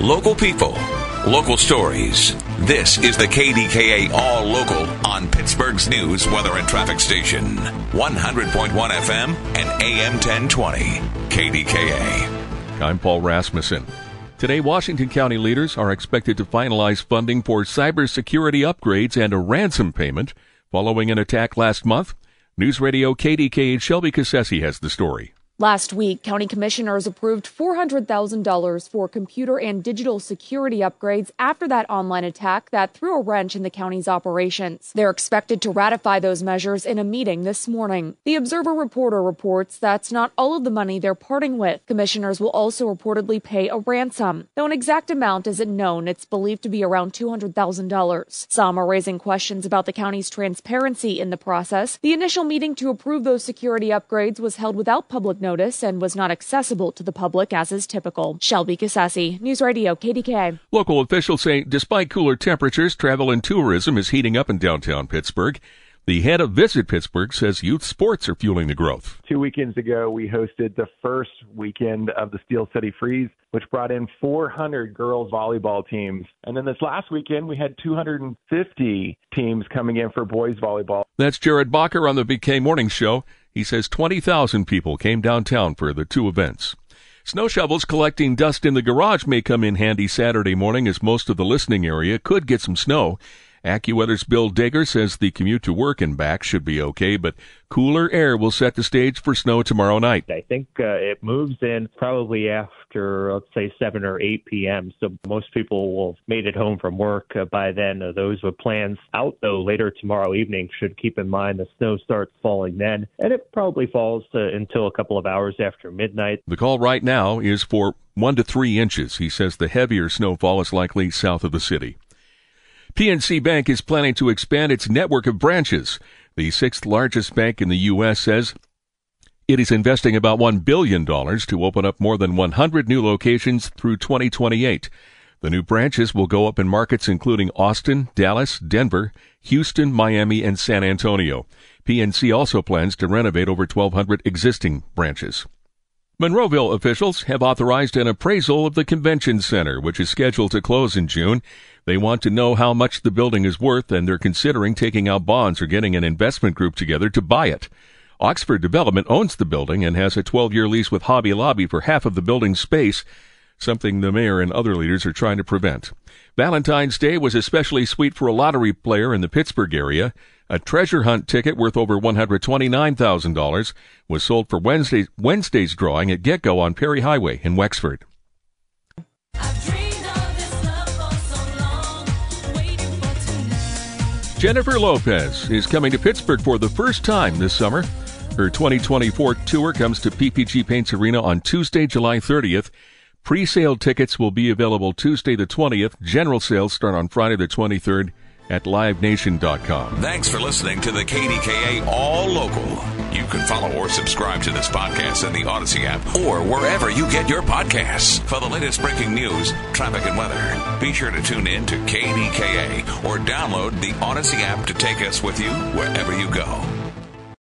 Local people, local stories. This is the KDKA All Local on Pittsburgh's news, weather, and traffic station. 100.1 FM and AM 1020. KDKA. I'm Paul Rasmussen. Today, Washington County leaders are expected to finalize funding for cybersecurity upgrades and a ransom payment following an attack last month. News Radio KDKA Shelby Cassesse has the story. Last week, county commissioners approved $400,000 for computer and digital security upgrades after that online attack that threw a wrench in the county's operations. They're expected to ratify those measures in a meeting this morning. The Observer Reporter reports that's not all of the money they're parting with. Commissioners will also reportedly pay a ransom. Though an exact amount isn't known, it's believed to be around $200,000. Some are raising questions about the county's transparency in the process. The initial meeting to approve those security upgrades was held without public notice and was not accessible to the public as is typical. Shelby Cassesse, News Radio KDK. Local officials say despite cooler temperatures, travel and tourism is heating up in downtown Pittsburgh. The head of Visit Pittsburgh says youth sports are fueling the growth. Two weekends ago, we hosted the first weekend of the Steel City Freeze, which brought in 400 girls volleyball teams. And then this last weekend, we had 250 teams coming in for boys volleyball. That's Jerad Bachar on the BK Morning Show. He says 20,000 people came downtown for the two events. Snow shovels collecting dust in the garage may come in handy Saturday morning as most of the listening area could get some snow. AccuWeather's Bill Deger says the commute to work and back should be okay, but cooler air will set the stage for snow tomorrow night. I think uh, it moves in probably after, let's say, 7 or 8 p.m. So most people will have made it home from work uh, by then. Uh, those with plans out, though, later tomorrow evening should keep in mind the snow starts falling then, and it probably falls uh, until a couple of hours after midnight. The call right now is for 1 to 3 inches. He says the heavier snowfall is likely south of the city. PNC Bank is planning to expand its network of branches. The sixth largest bank in the U.S. says it is investing about $1 billion to open up more than 100 new locations through 2028. The new branches will go up in markets including Austin, Dallas, Denver, Houston, Miami, and San Antonio. PNC also plans to renovate over 1,200 existing branches. Monroeville officials have authorized an appraisal of the convention center, which is scheduled to close in June. They want to know how much the building is worth, and they're considering taking out bonds or getting an investment group together to buy it. Oxford Development owns the building and has a 12 year lease with Hobby Lobby for half of the building's space, something the mayor and other leaders are trying to prevent. Valentine's Day was especially sweet for a lottery player in the Pittsburgh area. A treasure hunt ticket worth over $129,000 was sold for Wednesday's, Wednesday's drawing at GetGo on Perry Highway in Wexford. Jennifer Lopez is coming to Pittsburgh for the first time this summer. Her 2024 tour comes to PPG Paints Arena on Tuesday, July 30th. Pre-sale tickets will be available Tuesday the 20th. General sales start on Friday the 23rd at livenation.com. Thanks for listening to the KDKA All Local. You can follow or subscribe to this podcast in the Audacy app or wherever you get your podcasts. For the latest breaking news, traffic, and weather, be sure to tune in to KDKA or download the Audacy app to take us with you wherever you go.